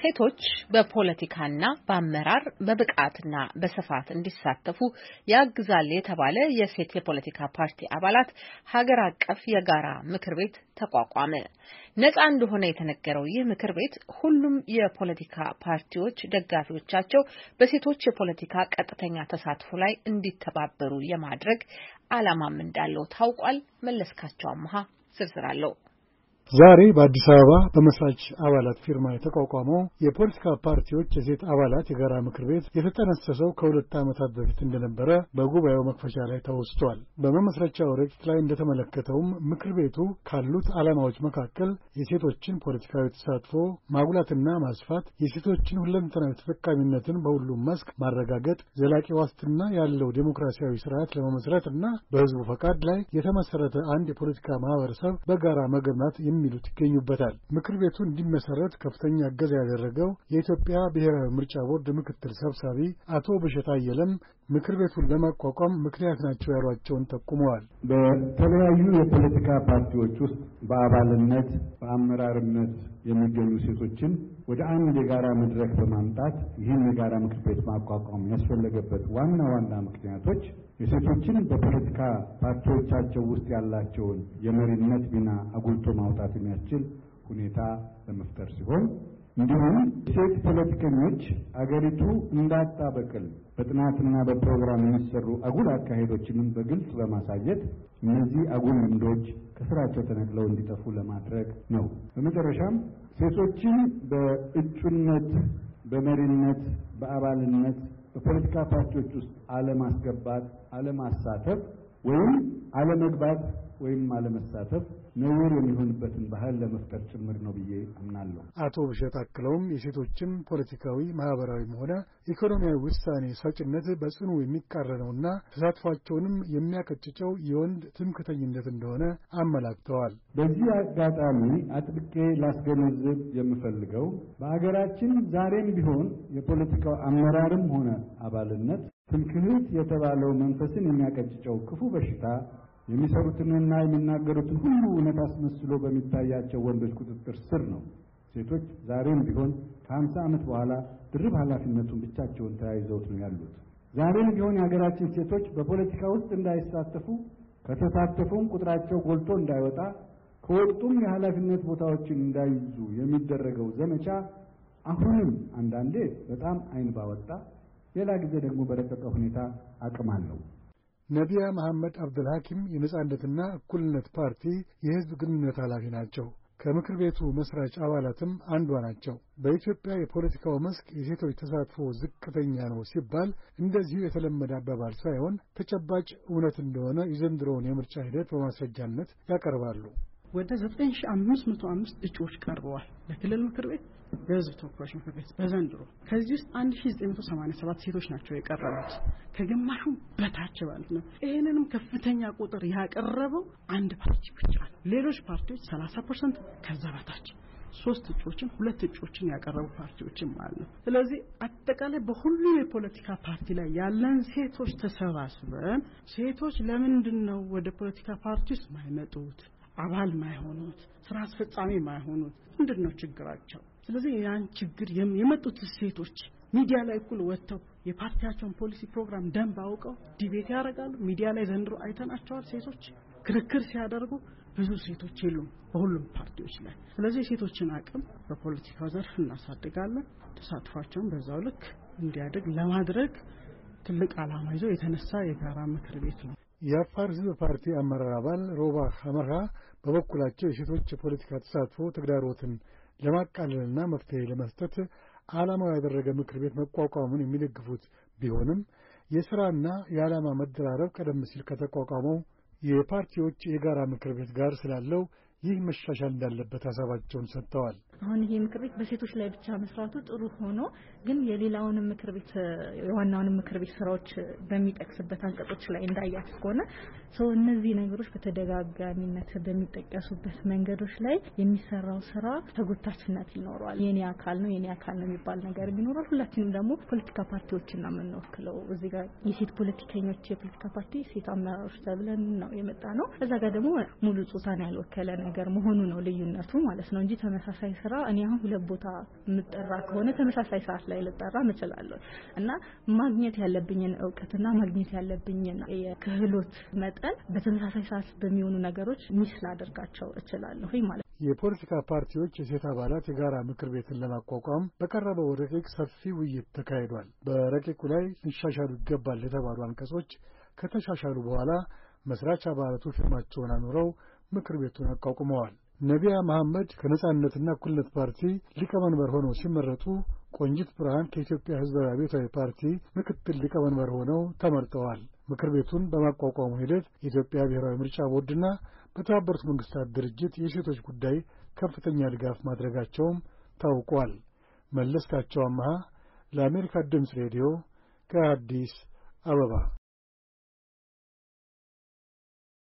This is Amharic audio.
ሴቶች በፖለቲካና በአመራር በብቃትና በስፋት እንዲሳተፉ ያግዛል የተባለ የሴት የፖለቲካ ፓርቲ አባላት ሀገር አቀፍ የጋራ ምክር ቤት ተቋቋመ። ነጻ እንደሆነ የተነገረው ይህ ምክር ቤት ሁሉም የፖለቲካ ፓርቲዎች ደጋፊዎቻቸው በሴቶች የፖለቲካ ቀጥተኛ ተሳትፎ ላይ እንዲተባበሩ የማድረግ ዓላማም እንዳለው ታውቋል። መለስካቸው አመሃ ዝርዝር አለው። ዛሬ በአዲስ አበባ በመስራች አባላት ፊርማ የተቋቋመው የፖለቲካ ፓርቲዎች የሴት አባላት የጋራ ምክር ቤት የተጠነሰሰው ከሁለት ዓመታት በፊት እንደነበረ በጉባኤው መክፈቻ ላይ ተወስቷል። በመመስረቻው ረቂቅ ላይ እንደተመለከተውም ምክር ቤቱ ካሉት ዓላማዎች መካከል የሴቶችን ፖለቲካዊ ተሳትፎ ማጉላትና ማስፋት፣ የሴቶችን ሁለንተናዊ ተጠቃሚነትን በሁሉም መስክ ማረጋገጥ፣ ዘላቂ ዋስትና ያለው ዴሞክራሲያዊ ስርዓት ለመመስረት እና በሕዝቡ ፈቃድ ላይ የተመሰረተ አንድ የፖለቲካ ማህበረሰብ በጋራ መገንባት የሚሉት ይገኙበታል። ምክር ቤቱ እንዲመሰረት ከፍተኛ እገዛ ያደረገው የኢትዮጵያ ብሔራዊ ምርጫ ቦርድ ምክትል ሰብሳቢ አቶ ብሸት አየለም ምክር ቤቱን ለማቋቋም ምክንያት ናቸው ያሏቸውን ጠቁመዋል። በተለያዩ የፖለቲካ ፓርቲዎች ውስጥ በአባልነት በአመራርነት የሚገኙ ሴቶችን ወደ አንድ የጋራ መድረክ በማምጣት ይህን የጋራ ምክር ቤት ማቋቋም ያስፈለገበት ዋና ዋና ምክንያቶች የሴቶችን በፖለቲካ ፓርቲዎቻቸው ውስጥ ያላቸውን የመሪነት ሚና አጉልቶ ማውጣት የሚያስችል ሁኔታ ለመፍጠር ሲሆን እንዲሁም ሴት ፖለቲከኞች አገሪቱ እንዳታበቅል በጥናትና በፕሮግራም የሚሰሩ አጉል አካሄዶችንም በግልጽ በማሳየት እነዚህ አጉል ልምዶች ከስራቸው ተነቅለው እንዲጠፉ ለማድረግ ነው። በመጨረሻም ሴቶችን በእጩነት፣ በመሪነት፣ በአባልነት በፖለቲካ ፓርቲዎች ውስጥ አለማስገባት፣ አለማሳተፍ ወይም አለመግባት ወይም አለመሳተፍ ነውር የሚሆንበትን ባህል ለመፍጠር ጭምር ነው ብዬ አምናለሁ። አቶ ብሸት አክለውም የሴቶችን ፖለቲካዊ፣ ማህበራዊም ሆነ ኢኮኖሚያዊ ውሳኔ ሰጭነት በጽኑ የሚቃረነውና ተሳትፏቸውንም የሚያቀጭጨው የወንድ ትምክተኝነት እንደሆነ አመላክተዋል። በዚህ አጋጣሚ አጥብቄ ላስገነዝብ የምፈልገው በአገራችን ዛሬም ቢሆን የፖለቲካው አመራርም ሆነ አባልነት ትምክህት የተባለው መንፈስን የሚያቀጭጨው ክፉ በሽታ የሚሰሩትንና የሚናገሩትን ሁሉ እውነት አስመስሎ በሚታያቸው ወንዶች ቁጥጥር ስር ነው። ሴቶች ዛሬም ቢሆን ከሀምሳ ዓመት በኋላ ድርብ ኃላፊነቱን ብቻቸውን ተያይዘውት ነው ያሉት። ዛሬም ቢሆን የሀገራችን ሴቶች በፖለቲካ ውስጥ እንዳይሳተፉ ከተሳተፉም ቁጥራቸው ጎልቶ እንዳይወጣ ከወጡም የኃላፊነት ቦታዎችን እንዳይይዙ የሚደረገው ዘመቻ አሁንም አንዳንዴ በጣም ዓይን ባወጣ ሌላ ጊዜ ደግሞ በረቀቀ ሁኔታ አቅም አለው። ነቢያ መሐመድ አብዱልሐኪም የነጻነትና እኩልነት ፓርቲ የሕዝብ ግንኙነት ኃላፊ ናቸው። ከምክር ቤቱ መስራች አባላትም አንዷ ናቸው። በኢትዮጵያ የፖለቲካው መስክ የሴቶች ተሳትፎ ዝቅተኛ ነው ሲባል እንደዚሁ የተለመደ አባባል ሳይሆን ተጨባጭ እውነት እንደሆነ የዘንድሮውን የምርጫ ሂደት በማስረጃነት ያቀርባሉ። ወደ 9505 እጩዎች ቀርበዋል ለክልል ምክር ቤት በህዝብ ተወካዮች ምክር ቤት በዘንድሮ ከዚህ ውስጥ 1987 ሴቶች ናቸው የቀረቡት ከግማሹም በታች ማለት ነው። ይህንንም ከፍተኛ ቁጥር ያቀረበው አንድ ፓርቲ ብቻ ነው። ሌሎች ፓርቲዎች 30 percent ከዛ በታች ሶስት እጩዎችን ሁለት እጩዎችን ያቀረቡ ፓርቲዎችም አሉ። ስለዚህ አጠቃላይ በሁሉም የፖለቲካ ፓርቲ ላይ ያለን ሴቶች ተሰባስበን ሴቶች ለምንድን ነው ወደ ፖለቲካ ፓርቲ ውስጥ ማይመጡት አባል ማይሆኑት ስራ አስፈጻሚ ማይሆኑት ምንድን ነው ችግራቸው? ስለዚህ ያን ችግር የመጡት ሴቶች ሚዲያ ላይ እኩል ወጥተው የፓርቲያቸውን ፖሊሲ ፕሮግራም ደንብ አውቀው debate ያደርጋሉ። ሚዲያ ላይ ዘንድሮ አይተናቸዋል። ሴቶች ክርክር ሲያደርጉ ብዙ ሴቶች የሉም በሁሉም ፓርቲዎች ላይ። ስለዚህ የሴቶችን አቅም በፖለቲካው ዘርፍ እናሳድጋለን። ተሳትፏቸውን በዛው ልክ እንዲያድግ ለማድረግ ትልቅ ዓላማ ይዞ የተነሳ የጋራ ምክር ቤት ነው። የአፋር ሕዝብ ፓርቲ አመራር አባል ሮባ ሐመራ በበኩላቸው የሴቶች የፖለቲካ ተሳትፎ ተግዳሮትን ለማቃለልና መፍትሄ ለመስጠት ዓላማው ያደረገ ምክር ቤት መቋቋሙን የሚደግፉት ቢሆንም የሥራና የዓላማ መደራረብ ቀደም ሲል ከተቋቋመው የፓርቲዎች የጋራ ምክር ቤት ጋር ስላለው ይህ መሻሻል እንዳለበት ሀሳባቸውን ሰጥተዋል። አሁን ይሄ ምክር ቤት በሴቶች ላይ ብቻ መስራቱ ጥሩ ሆኖ ግን የሌላውንም ምክር ቤት የዋናውንም ምክር ቤት ስራዎች በሚጠቅስበት አንቀጾች ላይ እንዳያት ከሆነ ሰው እነዚህ ነገሮች በተደጋጋሚነት በሚጠቀሱበት መንገዶች ላይ የሚሰራው ስራ ተጎታችነት ይኖረዋል። የኔ አካል ነው የኔ አካል ነው የሚባል ነገር ይኖራል። ሁላችንም ደግሞ ፖለቲካ ፓርቲዎችን ነው የምንወክለው። እዚህ ጋር የሴት ፖለቲከኞች የፖለቲካ ፓርቲ ሴት አመራሮች ተብለን ነው የመጣ ነው። እዛ ጋር ደግሞ ሙሉ ጾታን ያልወከለ ነገር መሆኑ ነው ልዩነቱ ማለት ነው እንጂ ተመሳሳይ ስራ እኔ አሁን ሁለት ቦታ የምጠራ ከሆነ ተመሳሳይ ሰዓት ላይ ልጠራ እችላለሁ እና ማግኘት ያለብኝን እውቀትና ማግኘት ያለብኝን የክህሎት መጠን በተመሳሳይ ሰዓት በሚሆኑ ነገሮች ሚስ ላደርጋቸው እችላለሁ ማለት ነው። የፖለቲካ ፓርቲዎች የሴት አባላት የጋራ ምክር ቤትን ለማቋቋም በቀረበው ረቂቅ ሰፊ ውይይት ተካሂዷል። በረቂቁ ላይ ሊሻሻሉ ይገባል የተባሉ አንቀጾች ከተሻሻሉ በኋላ መስራች አባላቱ ፊርማቸውን አኑረው ምክር ቤቱን አቋቁመዋል። ነቢያ መሐመድ ከነጻነትና እኩልነት ፓርቲ ሊቀመንበር ሆነው ሲመረጡ ቆንጂት ብርሃን ከኢትዮጵያ ሕዝባዊ አብዮታዊ ፓርቲ ምክትል ሊቀመንበር ሆነው ተመርጠዋል። ምክር ቤቱን በማቋቋሙ ሂደት የኢትዮጵያ ብሔራዊ ምርጫ ቦርድና በተባበሩት መንግስታት ድርጅት የሴቶች ጉዳይ ከፍተኛ ድጋፍ ማድረጋቸውም ታውቋል። መለስካቸው አመሃ ለአሜሪካ ድምፅ ሬዲዮ ከአዲስ አበባ